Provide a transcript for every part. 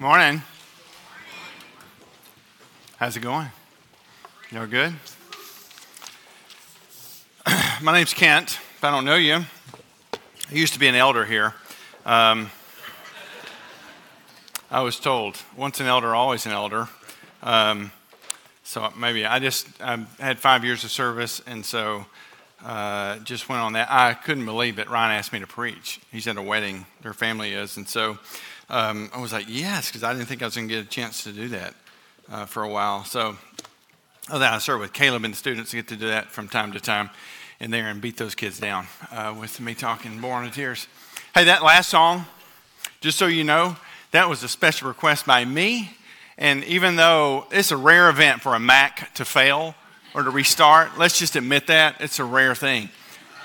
Morning. How's it going? Y'all good? My name's Kent. If I don't know you, I used to be an elder here. Um, I was told once an elder, always an elder. Um, so maybe I just I had five years of service, and so uh, just went on that. I couldn't believe that Ryan asked me to preach. He's at a wedding, their family is, and so um, I was like, yes, because I didn't think I was going to get a chance to do that uh, for a while. So oh, I serve with Caleb and the students get to do that from time to time in there and beat those kids down uh, with me talking born in tears. Hey, that last song, just so you know, that was a special request by me. And even though it's a rare event for a Mac to fail or to restart, let's just admit that it's a rare thing.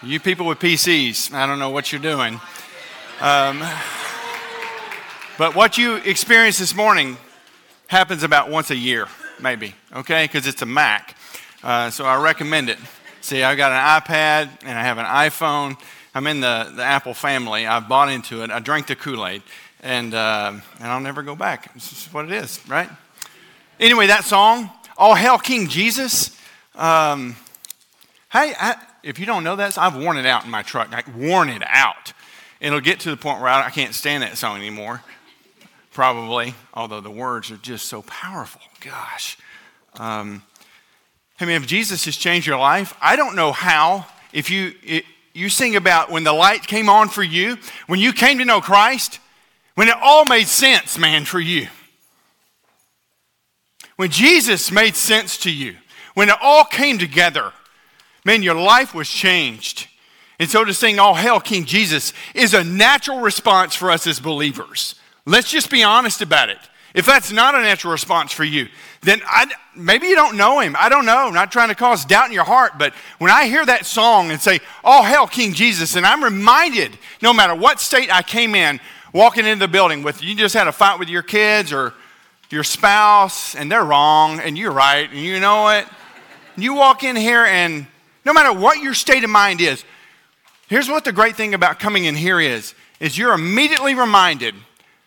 You people with PCs, I don't know what you're doing. Um, but what you experienced this morning happens about once a year, maybe, okay? Because it's a Mac. Uh, so I recommend it. See, I've got an iPad and I have an iPhone. I'm in the, the Apple family. I've bought into it. I drank the Kool Aid, and, uh, and I'll never go back. This is what it is, right? Anyway, that song, All Hail King Jesus. Um, hey, I, if you don't know that, I've worn it out in my truck. Like, worn it out. It'll get to the point where I, I can't stand that song anymore probably, although the words are just so powerful. Gosh. Um, I mean, if Jesus has changed your life, I don't know how. If you, it, you sing about when the light came on for you, when you came to know Christ, when it all made sense, man, for you. When Jesus made sense to you, when it all came together, man, your life was changed. And so to sing All Hail King Jesus is a natural response for us as believers. Let's just be honest about it. If that's not a natural response for you, then I, maybe you don't know him. I don't know. I'm not trying to cause doubt in your heart, but when I hear that song and say, Oh, hell, King Jesus, and I'm reminded, no matter what state I came in, walking into the building with, you just had a fight with your kids or your spouse, and they're wrong, and you're right, and you know it. You walk in here, and no matter what your state of mind is, here's what the great thing about coming in here is, is you're immediately reminded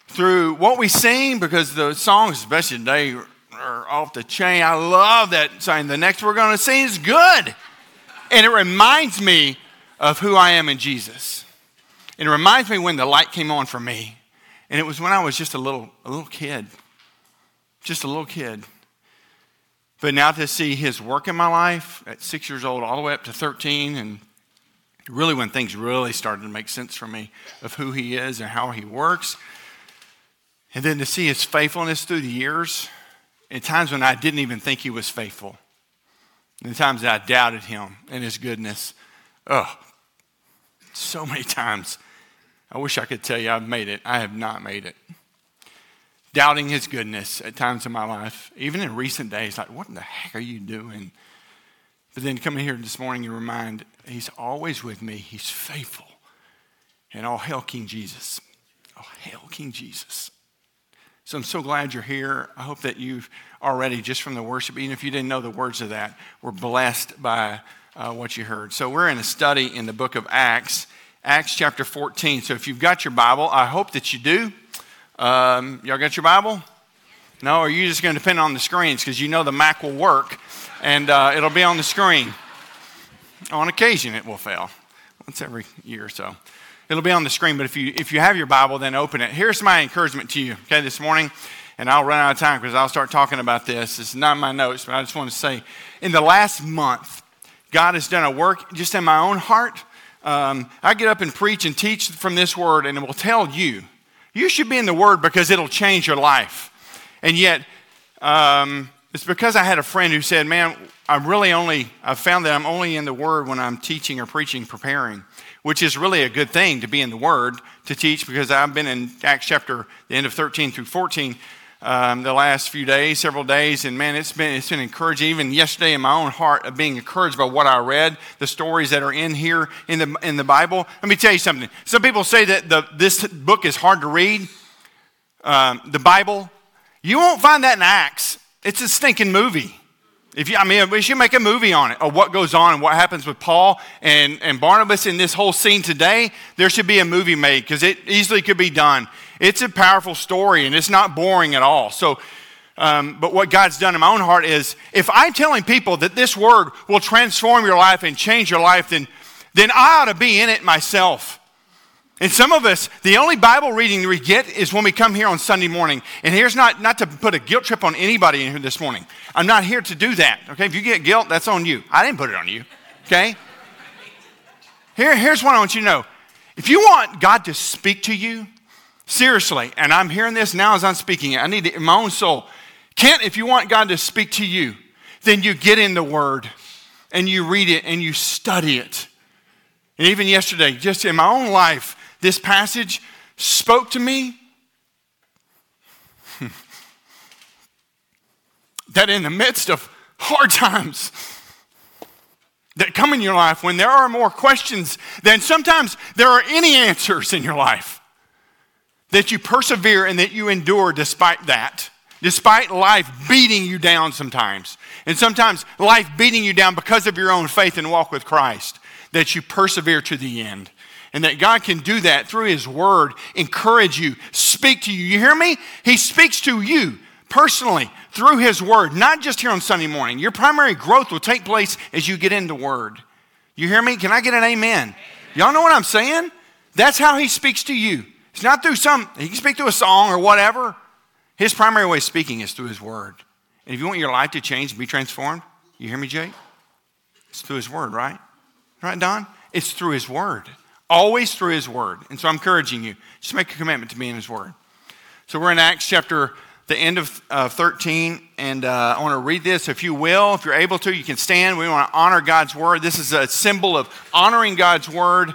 through what we sing because the songs, especially today, are off the chain. I love that saying. The next we're going to sing is good. And it reminds me of who I am in Jesus. And it reminds me when the light came on for me. And it was when I was just a little, a little kid. Just a little kid. But now to see his work in my life at six years old, all the way up to 13, and really when things really started to make sense for me of who he is and how he works, and then to see his faithfulness through the years, in times when I didn't even think he was faithful, in times that I doubted him and his goodness. Oh, so many times. I wish I could tell you I've made it. I have not made it. Doubting his goodness at times in my life, even in recent days, like, what in the heck are you doing? But then coming here this morning and remind, he's always with me. He's faithful. And all hail King Jesus. All hail King Jesus. So I'm so glad you're here. I hope that you've already, just from the worship, even if you didn't know the words of that, were blessed by uh, what you heard. So we're in a study in the book of Acts, Acts chapter 14. So if you've got your Bible, I hope that you do. Um, y'all got your Bible? No, or are you just going to depend on the screens because you know the Mac will work and uh, it'll be on the screen. On occasion, it will fail once every year or so. It'll be on the screen, but if you, if you have your Bible, then open it. Here's my encouragement to you, okay, this morning, and I'll run out of time because I'll start talking about this. It's not in my notes, but I just want to say in the last month, God has done a work just in my own heart. Um, I get up and preach and teach from this word, and it will tell you. You should be in the word because it'll change your life. And yet, um, it's because I had a friend who said, Man, I'm really only, I've found that I'm only in the word when I'm teaching or preaching, preparing which is really a good thing to be in the Word to teach because I've been in Acts chapter, the end of 13 through 14, um, the last few days, several days, and man, it's been, it's been encouraging. Even yesterday in my own heart of being encouraged by what I read, the stories that are in here in the, in the Bible. Let me tell you something. Some people say that the, this book is hard to read, um, the Bible. You won't find that in Acts. It's a stinking movie. If you, I mean, we should make a movie on it, of what goes on and what happens with Paul and, and Barnabas in this whole scene today. There should be a movie made because it easily could be done. It's a powerful story and it's not boring at all. So, um, but what God's done in my own heart is if I'm telling people that this word will transform your life and change your life, then, then I ought to be in it myself. And some of us, the only Bible reading we get is when we come here on Sunday morning. And here's not, not to put a guilt trip on anybody in here this morning. I'm not here to do that. Okay, if you get guilt, that's on you. I didn't put it on you. Okay? Here, here's what I want you to know. If you want God to speak to you, seriously, and I'm hearing this now as I'm speaking it, I need it in my own soul. Kent, if you want God to speak to you, then you get in the Word and you read it and you study it. And even yesterday, just in my own life, this passage spoke to me that in the midst of hard times that come in your life, when there are more questions than sometimes there are any answers in your life, that you persevere and that you endure despite that, despite life beating you down sometimes, and sometimes life beating you down because of your own faith and walk with Christ, that you persevere to the end. And that God can do that through His Word, encourage you, speak to you. You hear me? He speaks to you personally through His Word, not just here on Sunday morning. Your primary growth will take place as you get into Word. You hear me? Can I get an amen? Y'all know what I'm saying? That's how He speaks to you. It's not through some, He can speak through a song or whatever. His primary way of speaking is through His Word. And if you want your life to change and be transformed, you hear me, Jake? It's through His Word, right? Right, Don? It's through His Word. Always through His Word. And so I'm encouraging you, just make a commitment to be in His Word. So we're in Acts chapter, the end of uh, 13, and uh, I want to read this. If you will, if you're able to, you can stand. We want to honor God's Word. This is a symbol of honoring God's Word.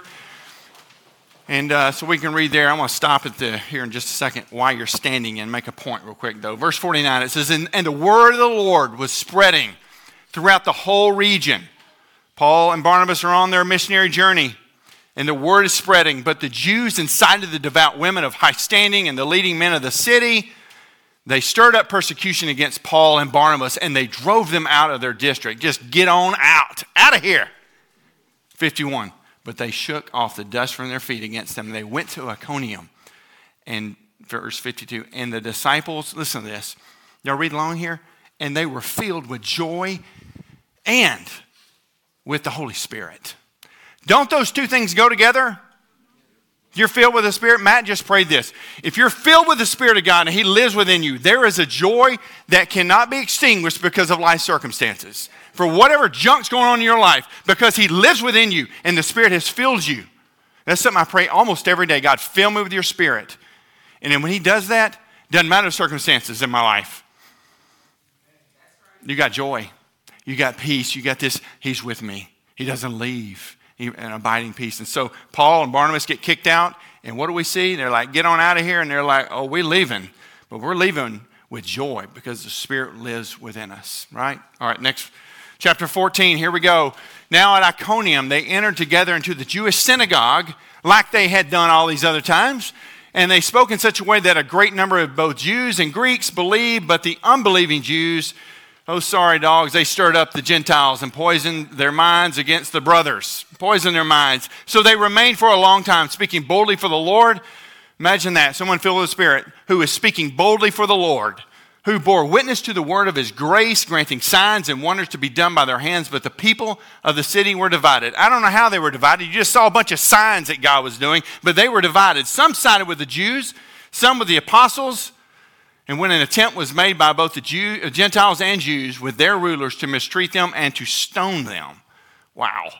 And uh, so we can read there. I'm going to stop at the, here in just a second while you're standing and make a point real quick, though. Verse 49, it says, And, and the word of the Lord was spreading throughout the whole region. Paul and Barnabas are on their missionary journey and the word is spreading. But the Jews incited the devout women of high standing and the leading men of the city. They stirred up persecution against Paul and Barnabas and they drove them out of their district. Just get on out, out of here. 51. But they shook off the dust from their feet against them. They went to Iconium. And verse 52. And the disciples, listen to this. Y'all read along here? And they were filled with joy and with the Holy Spirit. Don't those two things go together? You're filled with the Spirit. Matt just prayed this. If you're filled with the Spirit of God and He lives within you, there is a joy that cannot be extinguished because of life circumstances. For whatever junk's going on in your life, because He lives within you and the Spirit has filled you. That's something I pray almost every day. God, fill me with your Spirit. And then when He does that, doesn't matter the circumstances in my life. You got joy. You got peace. You got this. He's with me. He doesn't leave and abiding peace. And so Paul and Barnabas get kicked out, and what do we see? They're like, get on out of here, and they're like, oh, we're leaving. But we're leaving with joy because the Spirit lives within us, right? All right, next chapter 14, here we go. Now at Iconium, they entered together into the Jewish synagogue like they had done all these other times. And they spoke in such a way that a great number of both Jews and Greeks believed, but the unbelieving Jews Oh, sorry, dogs, they stirred up the Gentiles and poisoned their minds against the brothers. Poisoned their minds. So they remained for a long time, speaking boldly for the Lord. Imagine that someone filled with the Spirit who is speaking boldly for the Lord, who bore witness to the word of his grace, granting signs and wonders to be done by their hands. But the people of the city were divided. I don't know how they were divided. You just saw a bunch of signs that God was doing, but they were divided. Some sided with the Jews, some with the apostles and when an attempt was made by both the Jew, uh, Gentiles and Jews with their rulers to mistreat them and to stone them, wow.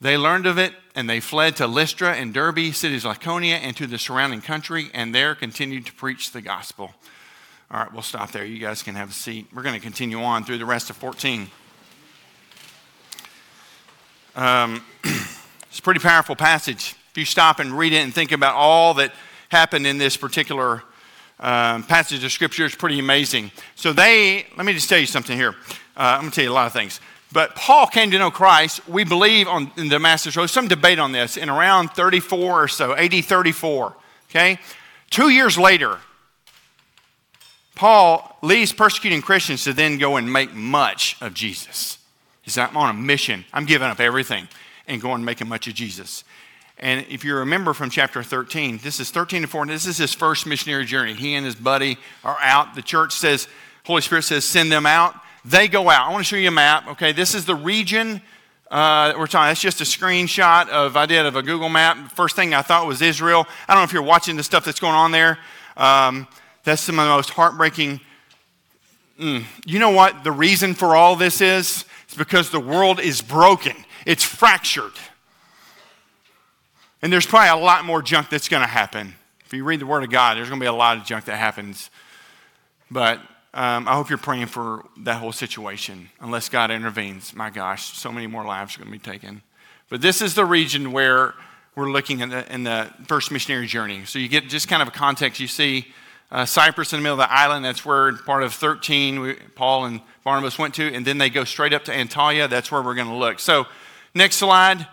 They learned of it and they fled to Lystra and Derbe, cities Lycaonia, and to the surrounding country, and there continued to preach the gospel. All right, we'll stop there. You guys can have a seat. We're going to continue on through the rest of 14. Um, it's a pretty powerful passage. If you stop and read it and think about all that happened in this particular um, passage of scripture is pretty amazing. So they, let me just tell you something here. Uh, I'm going to tell you a lot of things. But Paul came to know Christ, we believe, on in Damascus Road. Some debate on this in around 34 or so, AD 34. Okay? Two years later, Paul leaves persecuting Christians to then go and make much of Jesus. He said, I'm on a mission. I'm giving up everything and going and making much of Jesus. And if you remember from chapter 13, this is 13 to 14, this is his first missionary journey. He and his buddy are out. The church says, Holy Spirit says, send them out. They go out. I want to show you a map. Okay, this is the region uh, we're talking. That's just a screenshot of I did of a Google map. First thing I thought was Israel. I don't know if you're watching the stuff that's going on there. Um, that's some of the most heartbreaking. Mm. You know what the reason for all this is? It's because the world is broken. It's fractured. And there's probably a lot more junk that's going to happen. If you read the Word of God, there's going to be a lot of junk that happens. But um, I hope you're praying for that whole situation. Unless God intervenes, my gosh, so many more lives are going to be taken. But this is the region where we're looking in the, in the first missionary journey. So you get just kind of a context. You see uh, Cyprus in the middle of the island. That's where part of 13 we, Paul and Barnabas went to. And then they go straight up to Antalya. That's where we're going to look. So, next slide.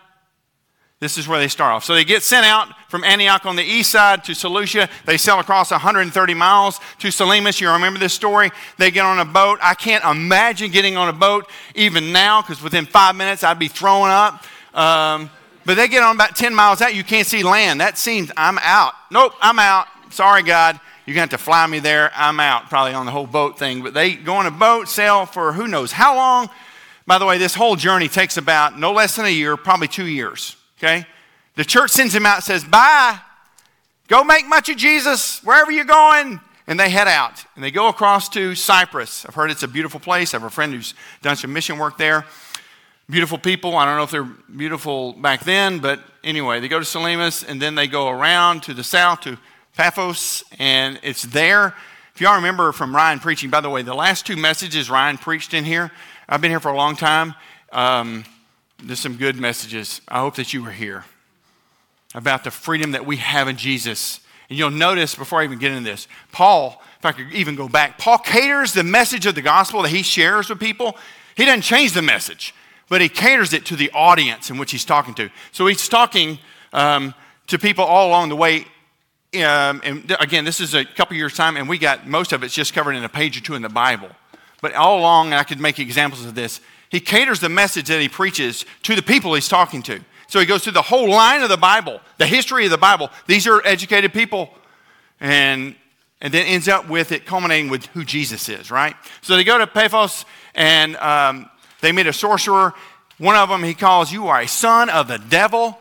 This is where they start off. So they get sent out from Antioch on the east side to Seleucia. They sail across 130 miles to Salamis. You remember this story? They get on a boat. I can't imagine getting on a boat even now because within five minutes I'd be throwing up. Um, but they get on about 10 miles out. You can't see land. That seems, I'm out. Nope, I'm out. Sorry, God. You're going to have to fly me there. I'm out, probably on the whole boat thing. But they go on a boat, sail for who knows how long. By the way, this whole journey takes about no less than a year, probably two years. Okay? The church sends him out says, Bye. Go make much of Jesus wherever you're going. And they head out and they go across to Cyprus. I've heard it's a beautiful place. I have a friend who's done some mission work there. Beautiful people. I don't know if they're beautiful back then, but anyway, they go to Salamis and then they go around to the south to Paphos, and it's there. If y'all remember from Ryan preaching, by the way, the last two messages Ryan preached in here, I've been here for a long time. Um, there's some good messages. I hope that you were here about the freedom that we have in Jesus. And you'll notice before I even get into this, Paul, if I could even go back, Paul caters the message of the gospel that he shares with people. He doesn't change the message, but he caters it to the audience in which he's talking to. So he's talking um, to people all along the way. Um, and again, this is a couple years' time, and we got most of it's just covered in a page or two in the Bible. But all along, I could make examples of this. He caters the message that he preaches to the people he's talking to. So he goes through the whole line of the Bible, the history of the Bible. These are educated people. And, and then ends up with it culminating with who Jesus is, right? So they go to Paphos and um, they meet a sorcerer. One of them he calls, You are a son of the devil.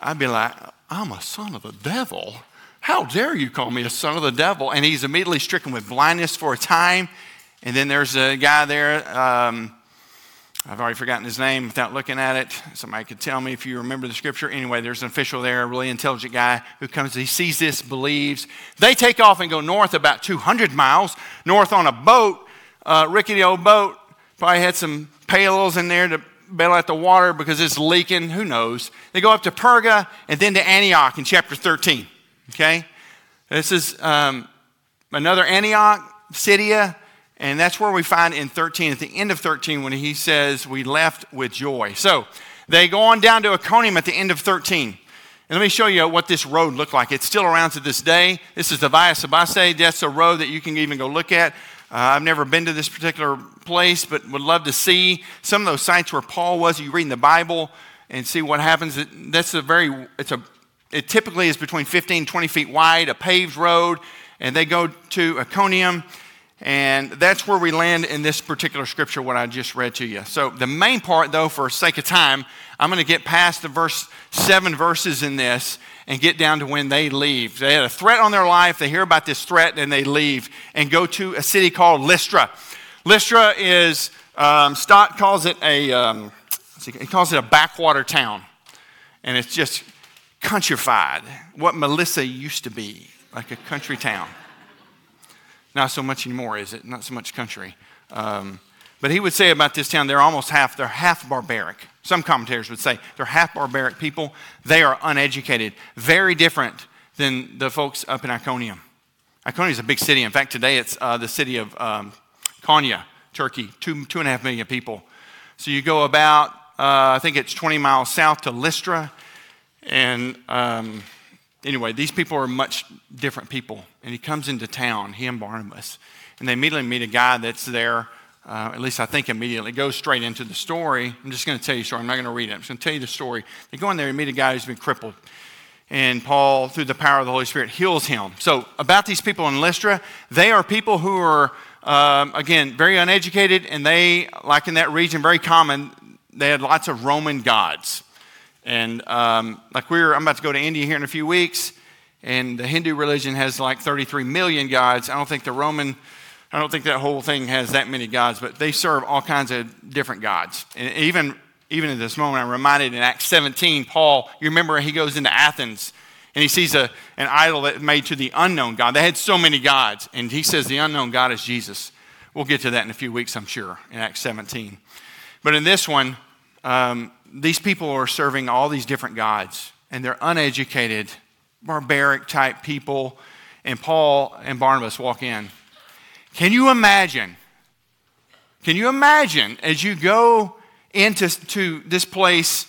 I'd be like, I'm a son of the devil. How dare you call me a son of the devil? And he's immediately stricken with blindness for a time. And then there's a guy there. Um, I've already forgotten his name without looking at it. Somebody could tell me if you remember the scripture. Anyway, there's an official there, a really intelligent guy who comes, he sees this, believes. They take off and go north about 200 miles, north on a boat, uh, rickety old boat. Probably had some pails in there to bail out the water because it's leaking. Who knows? They go up to Perga and then to Antioch in chapter 13. Okay? This is um, another Antioch, Pisidia. And that's where we find in 13, at the end of 13, when he says, We left with joy. So they go on down to Iconium at the end of 13. And let me show you what this road looked like. It's still around to this day. This is the Via Sebaste. That's a road that you can even go look at. Uh, I've never been to this particular place, but would love to see some of those sites where Paul was. You read in the Bible and see what happens. That's a very, it's a, it typically is between 15 20 feet wide, a paved road, and they go to Iconium. And that's where we land in this particular scripture, what I just read to you. So, the main part, though, for sake of time, I'm going to get past the verse, seven verses in this and get down to when they leave. They had a threat on their life. They hear about this threat and they leave and go to a city called Lystra. Lystra is, um, Stott calls it a, um, he calls it a backwater town. And it's just countrified, what Melissa used to be, like a country town. Not so much anymore, is it? Not so much country. Um, but he would say about this town, they're almost half, they're half barbaric. Some commentators would say they're half barbaric people. They are uneducated, very different than the folks up in Iconium. Iconium is a big city. In fact, today it's uh, the city of um, Konya, Turkey, two, two and a half million people. So you go about, uh, I think it's 20 miles south to Lystra, and um, anyway, these people are much different people. And he comes into town, he and Barnabas, and they immediately meet a guy that's there uh, at least I think immediately, goes straight into the story. I'm just going to tell you a story. I'm not going to read it. I'm just going to tell you the story. They go in there and meet a guy who's been crippled. And Paul, through the power of the Holy Spirit, heals him. So, about these people in Lystra, they are people who are, um, again, very uneducated, and they, like in that region, very common, they had lots of Roman gods. And um, like we're, I'm about to go to India here in a few weeks, and the Hindu religion has like 33 million gods. I don't think the Roman I don't think that whole thing has that many gods, but they serve all kinds of different gods. And even, even in this moment, I'm reminded in Acts 17, Paul, you remember he goes into Athens and he sees a, an idol that made to the unknown God. They had so many gods, and he says the unknown God is Jesus. We'll get to that in a few weeks, I'm sure, in Acts 17. But in this one, um, these people are serving all these different gods, and they're uneducated, barbaric type people. And Paul and Barnabas walk in can you imagine? Can you imagine as you go into to this place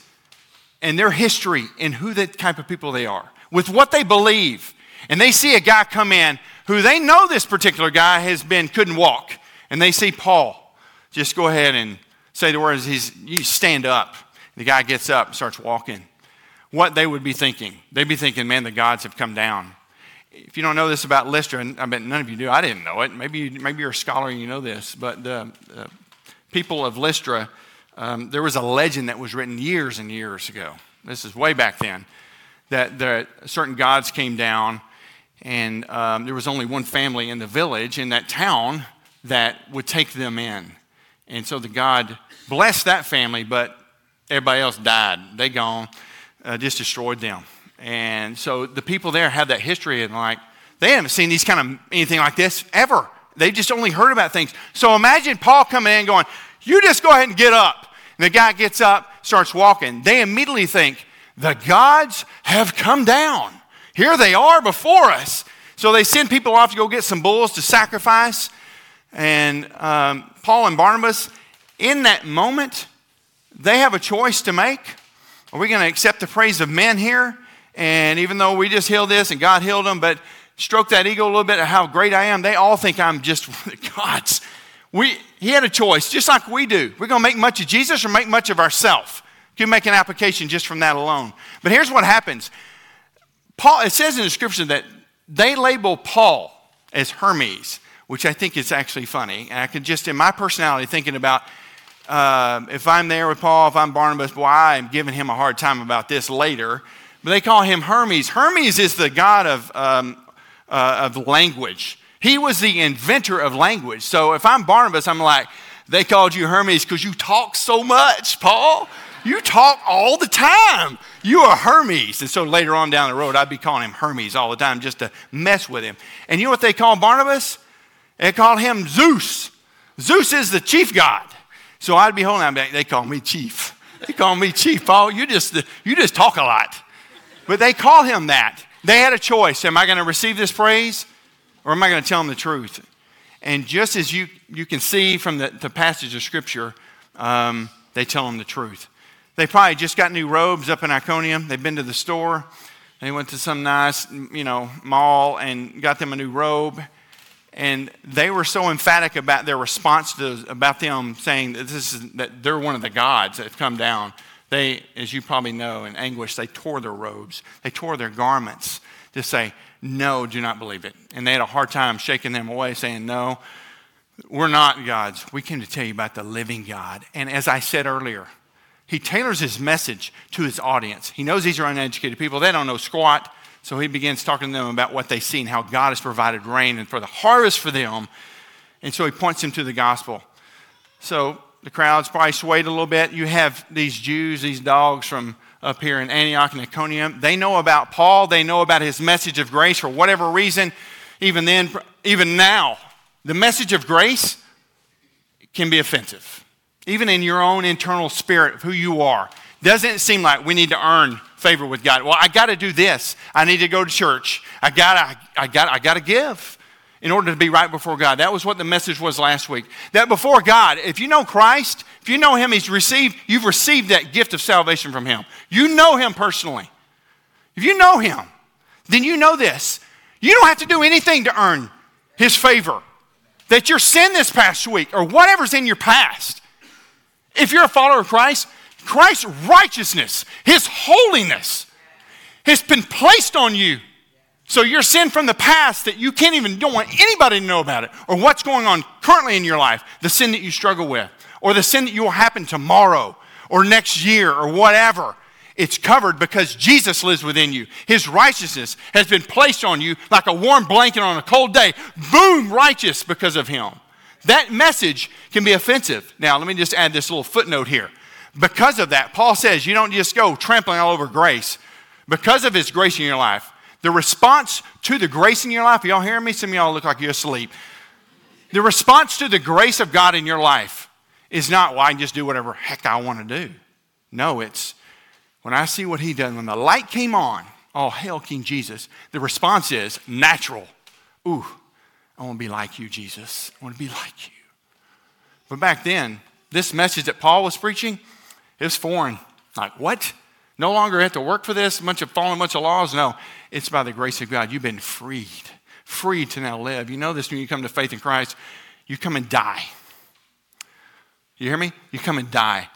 and their history and who the type of people they are, with what they believe, and they see a guy come in who they know this particular guy has been couldn't walk, and they see Paul just go ahead and say the words. He's you stand up. The guy gets up and starts walking. What they would be thinking? They'd be thinking, man, the gods have come down if you don't know this about Lystra, and I bet none of you do, I didn't know it. Maybe, maybe you're a scholar and you know this, but the people of Lystra, um, there was a legend that was written years and years ago. This is way back then, that certain gods came down, and um, there was only one family in the village, in that town, that would take them in. And so the God blessed that family, but everybody else died. They gone, uh, just destroyed them. And so the people there have that history and like, they haven't seen these kind of anything like this ever. They just only heard about things. So imagine Paul coming in going, You just go ahead and get up. And the guy gets up, starts walking. They immediately think, The gods have come down. Here they are before us. So they send people off to go get some bulls to sacrifice. And um, Paul and Barnabas, in that moment, they have a choice to make. Are we going to accept the praise of men here? And even though we just healed this and God healed them, but stroke that ego a little bit of how great I am, they all think I'm just God's. We, he had a choice, just like we do. We're going to make much of Jesus or make much of ourselves. You can make an application just from that alone. But here's what happens. Paul, it says in the scripture that they label Paul as Hermes, which I think is actually funny. And I can just, in my personality, thinking about uh, if I'm there with Paul, if I'm Barnabas, boy, I'm giving him a hard time about this later. But they call him Hermes. Hermes is the god of, um, uh, of language. He was the inventor of language. So if I'm Barnabas, I'm like, they called you Hermes because you talk so much, Paul. You talk all the time. You are Hermes. And so later on down the road, I'd be calling him Hermes all the time just to mess with him. And you know what they call Barnabas? They call him Zeus. Zeus is the chief god. So I'd be holding him back. They call me chief. They call me chief. Paul, you just, you just talk a lot. But they call him that. They had a choice. Am I going to receive this praise or am I going to tell them the truth? And just as you, you can see from the, the passage of Scripture, um, they tell them the truth. They probably just got new robes up in Iconium. They've been to the store. They went to some nice, you know, mall and got them a new robe. And they were so emphatic about their response to about them saying that this is that they're one of the gods that have come down they, as you probably know, in anguish, they tore their robes, they tore their garments to say, No, do not believe it. And they had a hard time shaking them away, saying, No, we're not gods. We came to tell you about the living God. And as I said earlier, he tailors his message to his audience. He knows these are uneducated people, they don't know squat. So he begins talking to them about what they see and how God has provided rain and for the harvest for them. And so he points them to the gospel. So the crowd's probably swayed a little bit. You have these Jews, these dogs from up here in Antioch and Iconium. They know about Paul. They know about his message of grace for whatever reason. Even then, even now, the message of grace can be offensive. Even in your own internal spirit of who you are. Doesn't it seem like we need to earn favor with God? Well, I got to do this. I need to go to church. I got I got I got to give in order to be right before God. That was what the message was last week. That before God, if you know Christ, if you know Him, He's received, you've received that gift of salvation from Him. You know Him personally. If you know Him, then you know this. You don't have to do anything to earn His favor. that your sin this past week or whatever's in your past, if you're a follower of Christ, Christ's righteousness, His holiness, has been placed on you. So your sin from the past that you can't even don't want anybody to know about it, or what's going on currently in your life, the sin that you struggle with, or the sin that you will happen tomorrow or next year or whatever. It's covered because Jesus lives within you. His righteousness has been placed on you like a warm blanket on a cold day. Boom, righteous because of Him. That message can be offensive. Now, let me just add this little footnote here. Because of that, Paul says you don't just go trampling all over grace. Because of His grace in your life, the response to the grace in your life, y'all hear me? Some of y'all look like you're asleep. The response to the grace of God in your life is not, well, I can just do whatever heck I want to do. No, it's when I see what he does, when the light came on, oh, hail King Jesus, the response is natural. Ooh, I want to be like you, Jesus. I want to be like you. But back then, this message that Paul was preaching, it was foreign. Like, what? No longer have to work for this, bunch of following a bunch of laws? No, it's by the grace of God. You've been freed, freed to now live. You know this when you come to faith in Christ, you come and die. You hear me? You come and die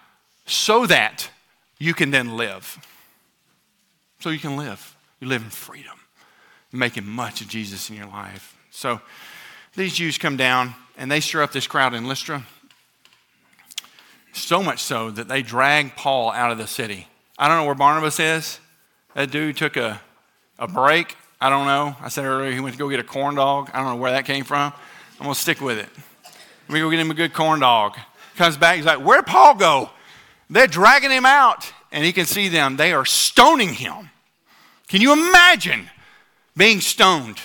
so that you can then live. So you can live. You live in freedom, making much of Jesus in your life. So these Jews come down and they stir up this crowd in Lystra. So much so that they drag Paul out of the city. I don't know where Barnabas is. That dude took a, a break. I don't know. I said earlier he went to go get a corn dog. I don't know where that came from. I'm going to stick with it. Me go get him a good corn dog. Comes back, he's like, Where'd Paul go? They're dragging him out, and he can see them. They are stoning him. Can you imagine being stoned?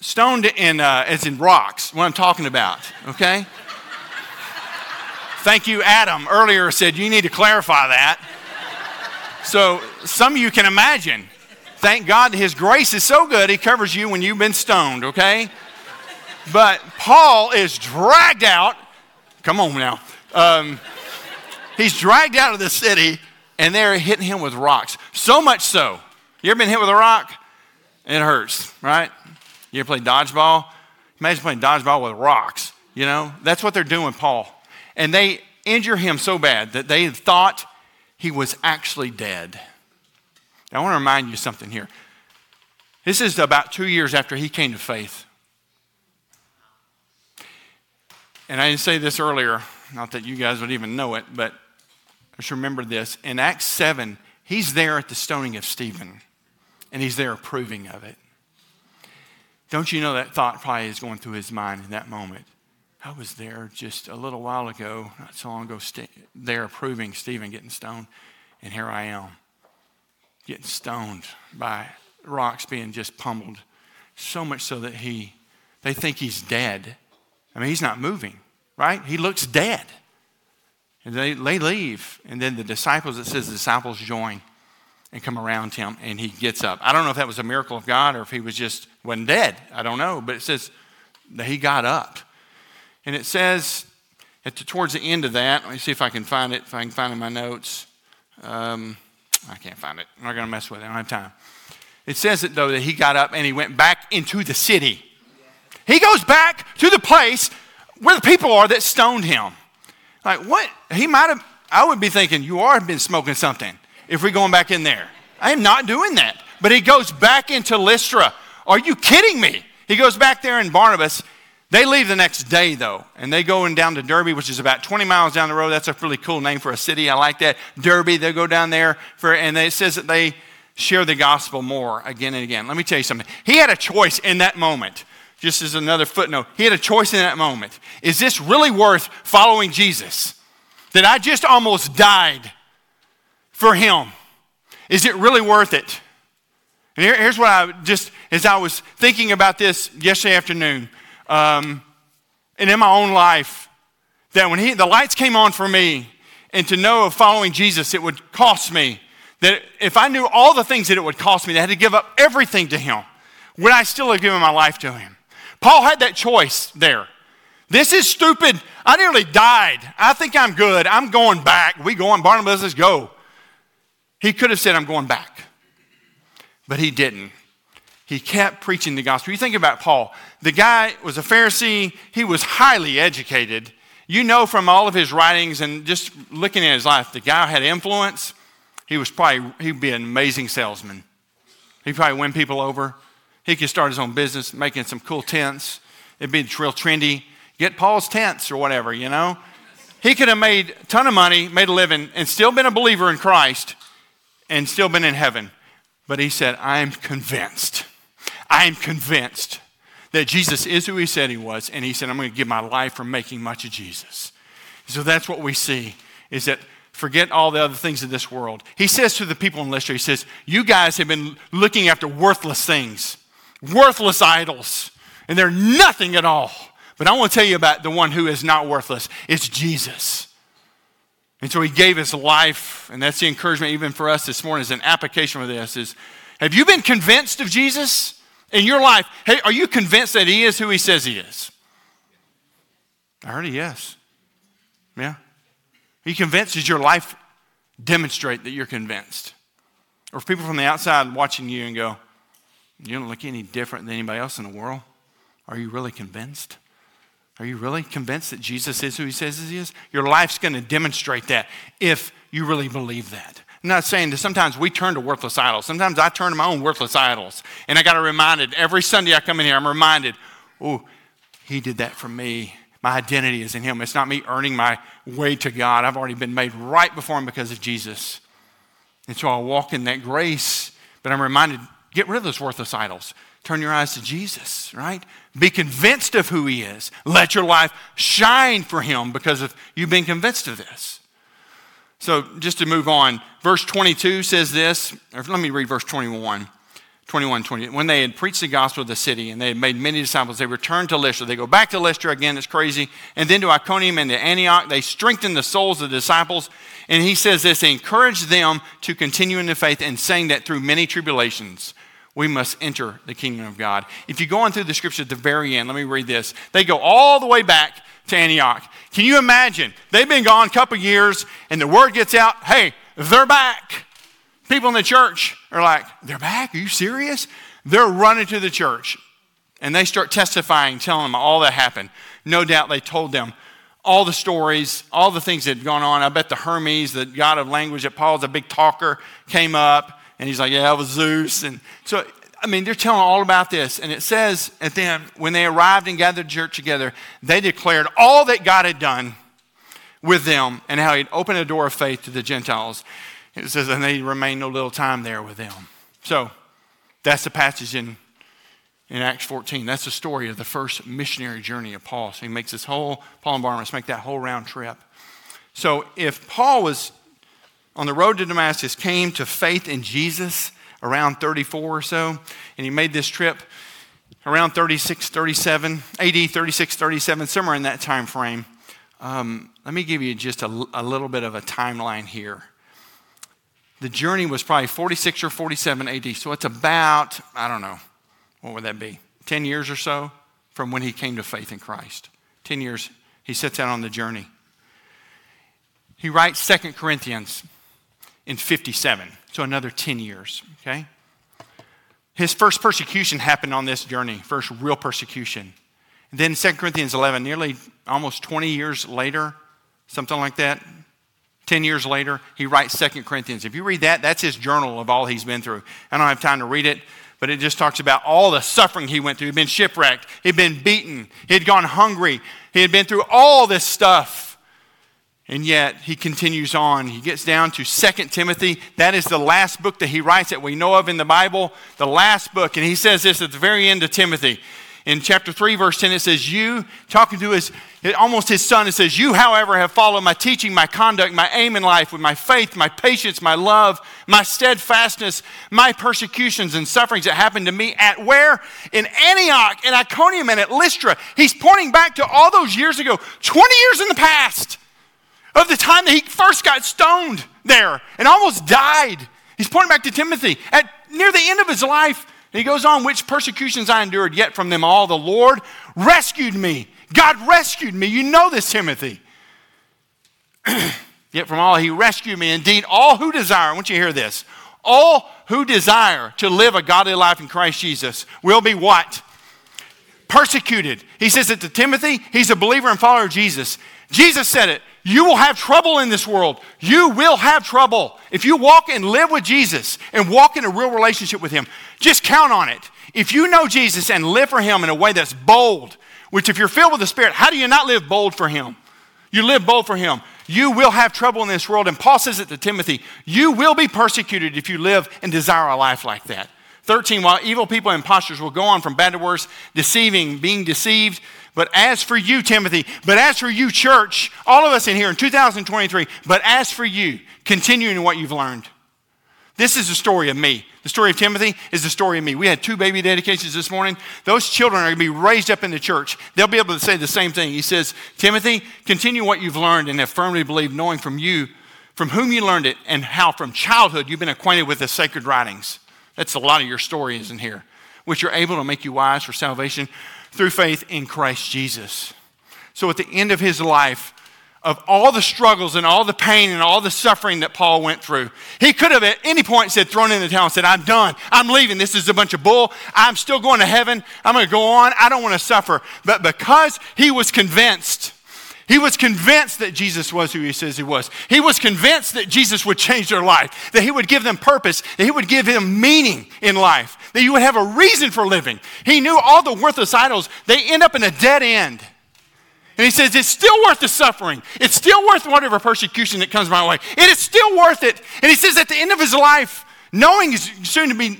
Stoned in, uh, as in rocks, what I'm talking about, okay? Thank you, Adam. Earlier said you need to clarify that. So some of you can imagine. Thank God his grace is so good, he covers you when you've been stoned, okay? But Paul is dragged out. Come on now. Um, he's dragged out of the city, and they're hitting him with rocks. So much so. You ever been hit with a rock? It hurts, right? You ever play dodgeball? Imagine playing dodgeball with rocks. You know, that's what they're doing, Paul. And they injure him so bad that they thought he was actually dead. Now, I want to remind you something here. This is about two years after he came to faith. And I didn't say this earlier, not that you guys would even know it, but I just remember this. In Acts 7, he's there at the stoning of Stephen, and he's there approving of it. Don't you know that thought probably is going through his mind in that moment? I was there just a little while ago, not so long ago, st- there approving Stephen getting stoned, and here I am, getting stoned by rocks being just pummeled, so much so that he, they think he's dead. I mean, he's not moving, right? He looks dead. And they, they leave. And then the disciples, it says the disciples join and come around him and he gets up. I don't know if that was a miracle of God or if he was just wasn't dead. I don't know. But it says that he got up. And it says at the, towards the end of that, let me see if I can find it, if I can find it in my notes. Um, I can't find it. I'm not going to mess with it. I don't have time. It says it though that he got up and he went back into the city. He goes back to the place where the people are that stoned him. Like, what? He might have, I would be thinking, you are been smoking something if we're going back in there. I am not doing that. But he goes back into Lystra. Are you kidding me? He goes back there in Barnabas. They leave the next day, though, and they go in down to Derby, which is about 20 miles down the road. That's a really cool name for a city. I like that. Derby, they go down there, for, and it says that they share the gospel more again and again. Let me tell you something. He had a choice in that moment just as another footnote, he had a choice in that moment. Is this really worth following Jesus? That I just almost died for him. Is it really worth it? And here, here's what I just, as I was thinking about this yesterday afternoon, um, and in my own life, that when he, the lights came on for me, and to know of following Jesus, it would cost me. That if I knew all the things that it would cost me, that I had to give up everything to him, would I still have given my life to him? Paul had that choice there. This is stupid. I nearly died. I think I'm good. I'm going back. We going, Barnabas, let's go. He could have said, I'm going back. But he didn't. he kept preaching the gospel. You think about Paul. The guy was a Pharisee, he was highly educated. You know from all of his writings and just looking at his life, the guy had influence. He was probably, he'd be an amazing salesman. He'd probably win people over. He could start his own business, making some cool tents. It'd be real trendy. Get Paul's tents or whatever, you know? He could have made a ton of money, made a living, and still been a believer in Christ and still been in heaven. But he said, I'm convinced. I am convinced that Jesus is who he said he was. And he said, I'm going to give my life for making much of Jesus. So that's what we see is that forget all the other things in this world. He says to the people in Lystra, he says, You guys have been looking after worthless things, worthless idols, and they're nothing at all. But I want to tell you about the one who is not worthless. It's Jesus. And so he gave his life, and that's the encouragement even for us this morning as an application for this is have you been convinced of Jesus in your life? Hey, are you convinced that he is who he says he is? I heard a yes. Yeah. Are you convinced? Does your life demonstrate that you're convinced? Or if people from the outside watching you and go, you don't look any different than anybody else in the world, are you really convinced? Are you really convinced that Jesus is who he says he is? Your life's going to demonstrate that if you really believe that. I'm not saying that sometimes we turn to worthless idols. Sometimes I turn to my own worthless idols. And I got to reminded every Sunday I come in here, I'm reminded, oh, he did that for me. My identity is in him. It's not me earning my way to God. I've already been made right before him because of Jesus. And so I walk in that grace, but I'm reminded, get rid of those worthless idols. Turn your eyes to Jesus, right? Be convinced of who he is. Let your life shine for him because of you've been convinced of this. So, just to move on, verse 22 says this, let me read verse 21. 21, 20. When they had preached the gospel of the city and they had made many disciples, they returned to Lystra. They go back to Lystra again, it's crazy. And then to Iconium and to Antioch, they strengthened the souls of the disciples. And he says this, they encouraged them to continue in the faith and saying that through many tribulations, we must enter the kingdom of God. If you go on through the scripture at the very end, let me read this. They go all the way back to Antioch. Can you imagine? They've been gone a couple years, and the word gets out hey, they're back. People in the church are like, they're back? Are you serious? They're running to the church, and they start testifying, telling them all that happened. No doubt they told them all the stories, all the things that had gone on. I bet the Hermes, the god of language that Paul's a big talker, came up and he's like, Yeah, it was Zeus. And so, I mean, they're telling all about this. And it says at the end, when they arrived and gathered the church together, they declared all that God had done with them and how he'd opened a door of faith to the Gentiles. It says, and they remained no little time there with them. So that's the passage in, in Acts 14. That's the story of the first missionary journey of Paul. So he makes this whole, Paul and Barnabas make that whole round trip. So if Paul was on the road to Damascus came to faith in Jesus around 34 or so, and he made this trip around 36, 37, AD 36, 37, somewhere in that time frame. Um, let me give you just a, a little bit of a timeline here. The journey was probably 46 or 47 AD, so it's about, I don't know, what would that be? 10 years or so from when he came to faith in Christ. 10 years, he sets out on the journey. He writes Second Corinthians in 57, so another 10 years, okay? His first persecution happened on this journey, first real persecution. And then 2 Corinthians 11, nearly almost 20 years later, something like that, 10 years later, he writes 2 Corinthians. If you read that, that's his journal of all he's been through. I don't have time to read it, but it just talks about all the suffering he went through. He'd been shipwrecked, he'd been beaten, he'd gone hungry, he had been through all this stuff. And yet he continues on. He gets down to 2 Timothy. That is the last book that he writes that we know of in the Bible, the last book. And he says this at the very end of Timothy. In chapter 3, verse 10, it says, You, talking to his, almost his son, it says, You, however, have followed my teaching, my conduct, my aim in life with my faith, my patience, my love, my steadfastness, my persecutions and sufferings that happened to me at where? In Antioch, in Iconium, and at Lystra. He's pointing back to all those years ago, 20 years in the past of the time that he first got stoned there and almost died. He's pointing back to Timothy at near the end of his life. he goes on, which persecutions I endured, yet from them all the Lord rescued me. God rescued me. You know this, Timothy. yet from all he rescued me. Indeed, all who desire, I want you to hear this, all who desire to live a godly life in Christ Jesus will be what? Persecuted. He says it to Timothy. He's a believer and follower of Jesus. Jesus said it. You will have trouble in this world. You will have trouble. If you walk and live with Jesus and walk in a real relationship with Him, just count on it. If you know Jesus and live for Him in a way that's bold, which if you're filled with the Spirit, how do you not live bold for Him? You live bold for Him. You will have trouble in this world. And Paul says it to Timothy you will be persecuted if you live and desire a life like that. 13, while evil people and impostors will go on from bad to worse, deceiving, being deceived. But as for you, Timothy, but as for you, church, all of us in here in 2023, but as for you, continuing in what you've learned. This is the story of me. The story of Timothy is the story of me. We had two baby dedications this morning. Those children are going to be raised up in the church. They'll be able to say the same thing. He says, Timothy, continue what you've learned and have firmly believed, knowing from you, from whom you learned it, and how from childhood you've been acquainted with the sacred writings. That's a lot of your story, isn't here, which are able to make you wise for salvation through faith in Christ Jesus. So at the end of his life, of all the struggles and all the pain and all the suffering that Paul went through. He could have at any point said, thrown in the towel and said, I'm done. I'm leaving. This is a bunch of bull. I'm still going to heaven. I'm going to go on. I don't want to suffer. But because he was convinced, he was convinced that Jesus was who he says he was. He was convinced that Jesus would change their life, that he would give them purpose, that he would give them meaning in life, that you would have a reason for living. He knew all the worthless idols, they end up in a dead end. And he says, It's still worth the suffering. It's still worth whatever persecution that comes my way. It is still worth it. And he says, At the end of his life, knowing he's soon to be,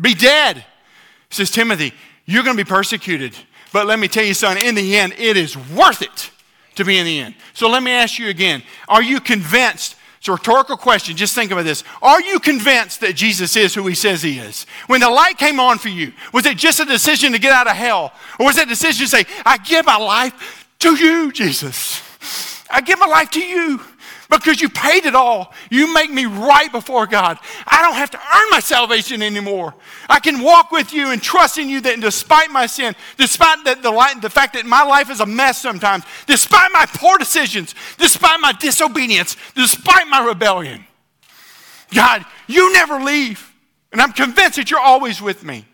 be dead, he says, Timothy, you're going to be persecuted. But let me tell you, son, in the end, it is worth it to be in the end. So let me ask you again Are you convinced? It's a rhetorical question. Just think about this. Are you convinced that Jesus is who he says he is? When the light came on for you, was it just a decision to get out of hell? Or was it a decision to say, I give my life to you, Jesus. I give my life to you because you paid it all. You make me right before God. I don't have to earn my salvation anymore. I can walk with you and trust in you that despite my sin, despite the, the, the fact that my life is a mess sometimes, despite my poor decisions, despite my disobedience, despite my rebellion, God, you never leave. And I'm convinced that you're always with me.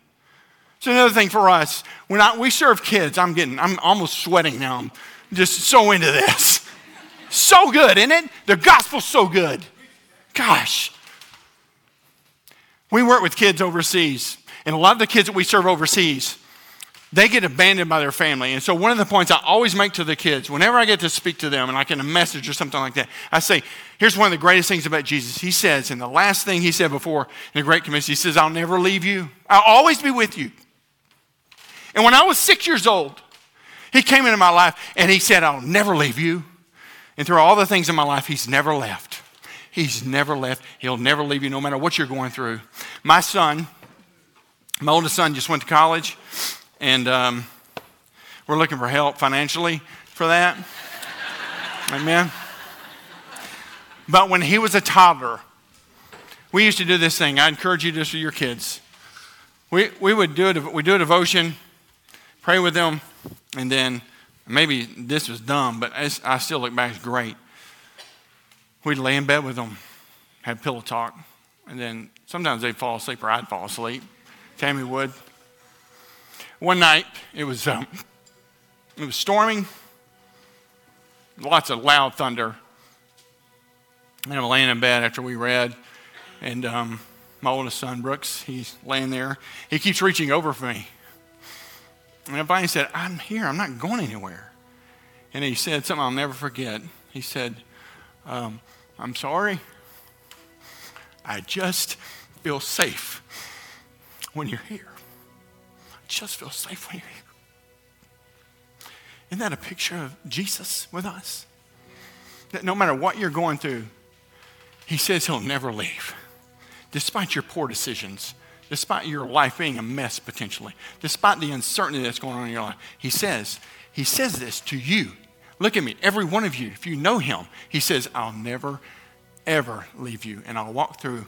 It's another thing for us. When I, we serve kids, I'm getting, I'm almost sweating now. I'm just so into this. So good, isn't it? The gospel's so good. Gosh. We work with kids overseas, and a lot of the kids that we serve overseas, they get abandoned by their family. And so, one of the points I always make to the kids, whenever I get to speak to them, and like in a message or something like that, I say, Here's one of the greatest things about Jesus. He says, and the last thing he said before in the Great Commission, he says, I'll never leave you, I'll always be with you. And when I was six years old, he came into my life and he said, I'll never leave you. And through all the things in my life, he's never left. He's never left. He'll never leave you no matter what you're going through. My son, my oldest son, just went to college, and um, we're looking for help financially for that. Amen. But when he was a toddler, we used to do this thing. I encourage you to do your kids. We, we would do a, we do a devotion pray with them, and then maybe this was dumb, but I still look back, it's great. We'd lay in bed with them, have pillow talk, and then sometimes they'd fall asleep or I'd fall asleep. Tammy would. One night, it was, um, it was storming, lots of loud thunder. And I'm laying in bed after we read, and um, my oldest son, Brooks, he's laying there. He keeps reaching over for me. And finally said, I'm here. I'm not going anywhere. And he said something I'll never forget. He said, um, I'm sorry. I just feel safe when you're here. I just feel safe when you're here. Isn't that a picture of Jesus with us? That no matter what you're going through, he says he'll never leave, despite your poor decisions, despite your life being a mess potentially, despite the uncertainty that's going on in your life. He says, He says this to you. Look at me, every one of you, if you know Him, He says, I'll never, ever leave you, and I'll walk through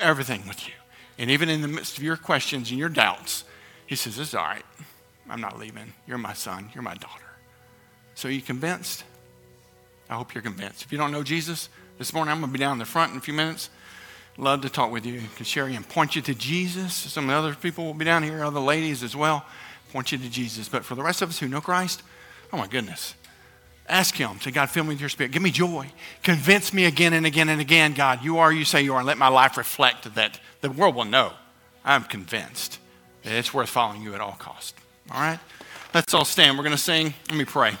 everything with you. And even in the midst of your questions and your doubts, He says, It's all right. I'm not leaving. You're my son. You're my daughter. So, are you convinced? I hope you're convinced. If you don't know Jesus, this morning I'm going to be down in the front in a few minutes. Love to talk with you. Can share you and point you to Jesus. Some of the other people will be down here, other ladies as well. Point you to Jesus. But for the rest of us who know Christ, oh my goodness. Ask Him. Say, God, fill me with your spirit. Give me joy. Convince me again and again and again, God, you are, you say you are, and let my life reflect that the world will know. I'm convinced that it's worth following you at all cost. All right? Let's all stand. We're going to sing. Let me pray.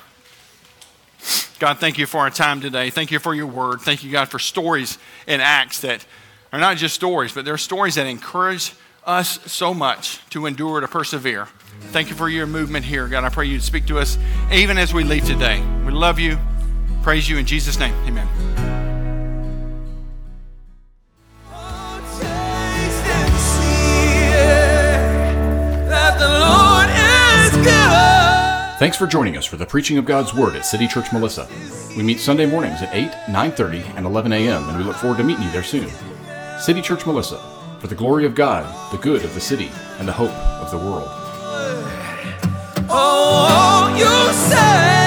God, thank you for our time today. Thank you for your word. Thank you, God, for stories and acts that are not just stories, but they're stories that encourage us so much to endure, to persevere. Thank you for your movement here. God, I pray you'd speak to us even as we leave today. We love you. Praise you in Jesus' name. Amen. Thanks for joining us for the preaching of God's Word at City Church Melissa. We meet Sunday mornings at 8, 9.30, and 11 a.m., and we look forward to meeting you there soon. City Church Melissa, for the glory of God, the good of the city, and the hope of the world. Oh, you say.